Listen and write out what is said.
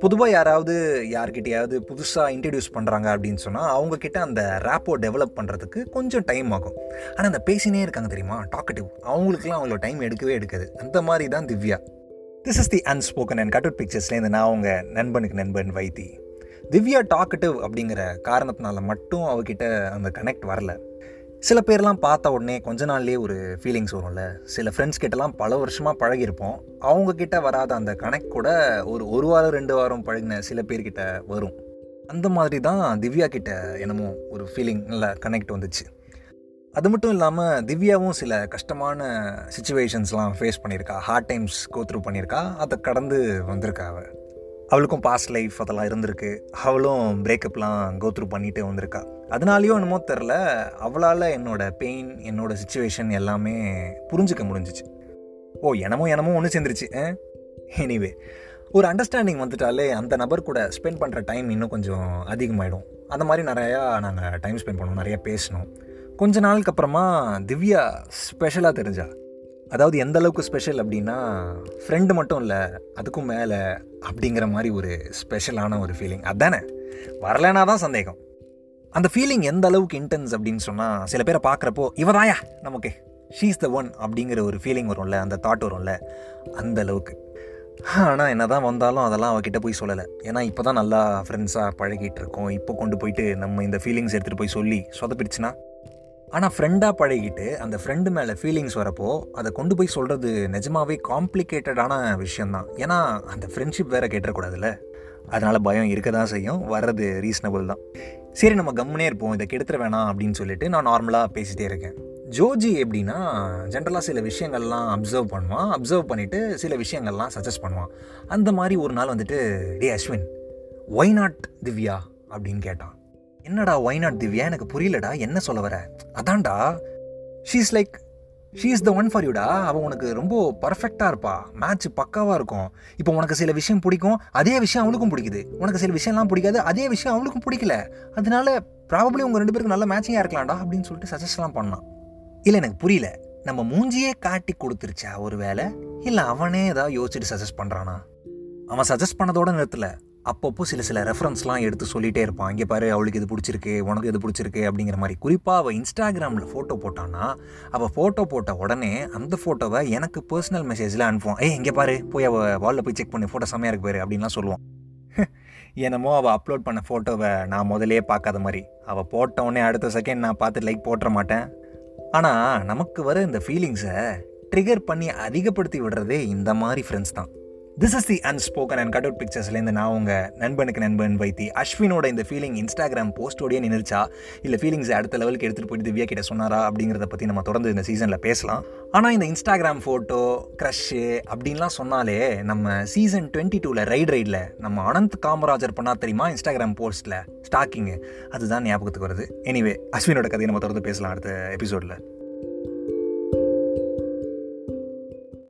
பொதுவாக யாராவது யார்கிட்டையாவது புதுசாக இன்ட்ரடியூஸ் பண்ணுறாங்க அப்படின்னு சொன்னால் அவங்கக்கிட்ட அந்த ரேப்போ டெவலப் பண்ணுறதுக்கு கொஞ்சம் டைம் ஆகும். ஆனால் அந்த பேசினே இருக்காங்க தெரியுமா? டாக்கட்டிவ் அவங்களுக்குலாம் அவங்களோட டைம் எடுக்கவே எடுக்காது. அந்த மாதிரி தான் Divya. This is the unspoken and cut out பிக்சர்ஸ்லேருந்து நான் அவங்க நண்பனுக்கு நண்பன் வைத்தி. திவ்யா டாக்கட்டிவ் அப்படிங்கிற காரணத்தினால மட்டும் அவகிட்ட அந்த கனெக்ட் வரல. சில பேர்லாம் பார்த்த உடனே கொஞ்ச நாள்லேயே ஒரு ஃபீலிங்ஸ் வரும்ல. சில ஃப்ரெண்ட்ஸ் கிட்டலாம் பல வருஷமாக பழகிருப்போம் அவங்கக்கிட்ட வராத அந்த கனெக்ட் கூட ஒரு ஒரு வாரம் ரெண்டு வாரம் பழகின சில பேர்கிட்ட வரும். அந்த மாதிரி தான் திவ்யா கிட்ட என்னமோ ஒரு ஃபீலிங் நல்ல கனெக்ட் வந்துச்சு. அது மட்டும் இல்லாமல் திவ்யாவும் சில கஷ்டமான சுச்சுவேஷன்ஸ்லாம் ஃபேஸ் பண்ணியிருக்கா. ஹார்ட் டைம்ஸ் கோத்ரூ பண்ணியிருக்கா. அதை கடந்து வந்திருக்கா அவள் அவளுக்கும் பாஸ்ட் லைஃப் அதெல்லாம் இருந்திருக்கு. அவளும் பிரேக்கப்லாம் கோத்ரூ பண்ணிகிட்டே வந்திருக்கா. அதனாலேயோ என்னமோ தெரில அவளால் என்னோட பெயின் என்னோட சுச்சுவேஷன் எல்லாமே புரிஞ்சுக்க முடிஞ்சிச்சு. ஓ எனமோ எனமோ ஒன்று சேர்ந்துருச்சு எனிவே ஒரு அண்டர்ஸ்டாண்டிங் வந்துட்டாலே அந்த நபர் கூட ஸ்பெண்ட் பண்ணுற டைம் இன்னும் கொஞ்சம் அதிகமாகிடும் அந்த மாதிரி நிறையா நாங்கள் டைம் ஸ்பெண்ட் பண்ணுவோம் நிறையா பேசணும். கொஞ்ச நாளுக்கு அப்புறமா திவ்யா ஸ்பெஷலாக தெரிஞ்சா. அதாவது எந்த அளவுக்கு ஸ்பெஷல் அப்படின்னா ஃப்ரெண்டு மட்டும் இல்லை அதுக்கும் மேலே அப்படிங்கிற மாதிரி ஒரு ஸ்பெஷலான ஒரு ஃபீலிங் அதானே? வரலனா தான் சந்தேகம். அந்த ஃபீலிங் எந்த அளவுக்கு இன்டென்ஸ் அப்படின்னு சொன்னால் சில பேரை பார்க்குறப்போ இவதாயா நமக்கு. ஷீஸ் த ஒன் அப்படிங்கிற ஒரு ஃபீலிங் வரும்ல அந்த தாட் வரும்ல அந்த அளவுக்கு. ஆனால் என்ன தான் வந்தாலும் அதெல்லாம் அவகிட்ட போய் சொல்லலை. ஏன்னா இப்போ தான் நல்லா ஃப்ரெண்ட்ஸாக பழகிட்டு இருக்கோம். இப்போ கொண்டு போயிட்டு நம்ம இந்த ஃபீலிங்ஸ் எடுத்துகிட்டு போய் சொல்லி சொதப்பிடுச்சுன்னா? ஆனால் ஃப்ரெண்டாக பழகிட்டு அந்த ஃப்ரெண்டு மேலே ஃபீலிங்ஸ் வரப்போ அதை கொண்டு போய் சொல்கிறது நிஜமாவே காம்ப்ளிகேட்டடான விஷயந்தான் ஏன்னா அந்த ஃப்ரெண்ட்ஷிப் வேறு கேட்டக்கூடாதுல்ல அதனால் பயம் இருக்க தான் செய்யும் வர்றது ரீசனபிள் தான். சரி நம்ம கம்முனே இருப்போம். இதை கெடுத்துட வேணாம் அப்படின்னு சொல்லிட்டு நான் நார்மலாக பேசிகிட்டே இருக்கேன். ஜோஜி எப்படின்னா ஜென்ரலாக சில விஷயங்கள்லாம் அப்சர்வ் பண்ணுவான். அப்சர்வ் பண்ணிவிட்டு சில விஷயங்கள்லாம் சஜஸ்ட் பண்ணுவான். அந்த மாதிரி ஒரு நாள் வந்துட்டு டே அஸ்வின் ஒய் நாட் திவ்யா? அப்படின்னு கேட்டான். என்னடா ஒய் நாட் திவ்யா? எனக்கு புரியலடா. என்ன சொல்ல வர? அதான்டா she's like she is the one for யூடா அவள் உனக்கு ரொம்ப பர்ஃபெக்டாக இருப்பா. மேட்ச் பக்காவாக இருக்கும். இப்போ உனக்கு சில விஷயம் பிடிக்கும் அதே விஷயம் அவளுக்கும் பிடிக்குது. உனக்கு சில விஷயம்லாம் பிடிக்காது அதே விஷயம் அவளுக்கும் பிடிக்கல. அதனால ப்ராபப்ளி உங்கள் ரெண்டு பேருக்கு நல்ல மேட்சிங்காக இருக்கலாம்டா அப்படின்னு சொல்லிட்டு சஜஸ்ட்லாம் பண்ணான் இல்லை எனக்கு புரியல. நம்ம மூஞ்சியே காட்டி கொடுத்துருச்சா ஒரு வேலை இல்லை அவனே ஏதாவது யோசிச்சுட்டு சஜஸ்ட் பண்ணுறானா அவன் சஜஸ்ட் பண்ணதோட நிறுத்தலை. அப்பப்போ சில சில ரெஃபரன்ஸ்லாம் எடுத்து சொல்லிகிட்டே இருப்பான். இங்கே பாரு அவளுக்கு இது பிடிச்சிருக்கு உனக்கு இது பிடிச்சிருக்கு அப்படிங்கிற மாதிரி. குறிப்பாக அவள் இன்ஸ்டாகிராமில் ஃபோட்டோ போட்டான்னா அவள் ஃபோட்டோ போட்ட உடனே அந்த ஃபோட்டோவை எனக்கு பர்சனல் மெசேஜில் அனுப்புவான். ஏய் இங்கே பாரு போய் அவள் வாலில் போய் செக் பண்ணி ஃபோட்டோ செம்மையாக இருக்கு பாரு அப்படின்லாம் சொல்லுவான். என்னமோ அவள் அப்லோட் பண்ண ஃபோட்டோவை நான் முதலே பார்க்காத மாதிரி. அவள் போட்ட உடனே அடுத்த செகண்ட் நான் பார்த்து லைக் போட்டுற மாட்டேன். ஆனால் நமக்கு வர இந்த ஃபீலிங்ஸை ட்ரிகர் பண்ணி அதிகப்படுத்தி விடுறதே இந்த மாதிரி ஃப்ரெண்ட்ஸ் தான். This is the unspoken and cut out பிக்சர்ஸ்லேருந்து நான் உங்கள் நண்பனுக்கு நண்பன் வைத்தி அஸ்வினோட இந்த ஃபீலிங் இன்ஸ்டாகிராம் போஸ்டோடய நின்றுச்சா இல்லை ஃபீலிங்ஸ் அடுத்த லெவலுக்கு எடுத்துகிட்டு போயிட்டு திவ்யா கிட்ட சொன்னாரா? அப்படிங்கிறத பற்றி நம்ம தொடர்ந்து இந்த சீசனில் பேசலாம். ஆனால் இந்த இன்ஸ்டாகிராம் ஃபோட்டோ க்ரஷ்ஷு அப்படின்லாம் சொன்னாலே நம்ம சீசன் டுவெண்ட்டி டூவில் ரைட் ரைடில் நம்ம அனந்த் காமராஜர் பண்ணா தெரியுமா? இன்ஸ்டாகிராம் போஸ்ட்டில் ஸ்டாக்கிங்கு அதுதான் ஞாபகத்துக்கு வருது. எனிவே அஸ்வினோட கதையை நம்ம தொடர்ந்து பேசலாம் அடுத்த எபிசோடில்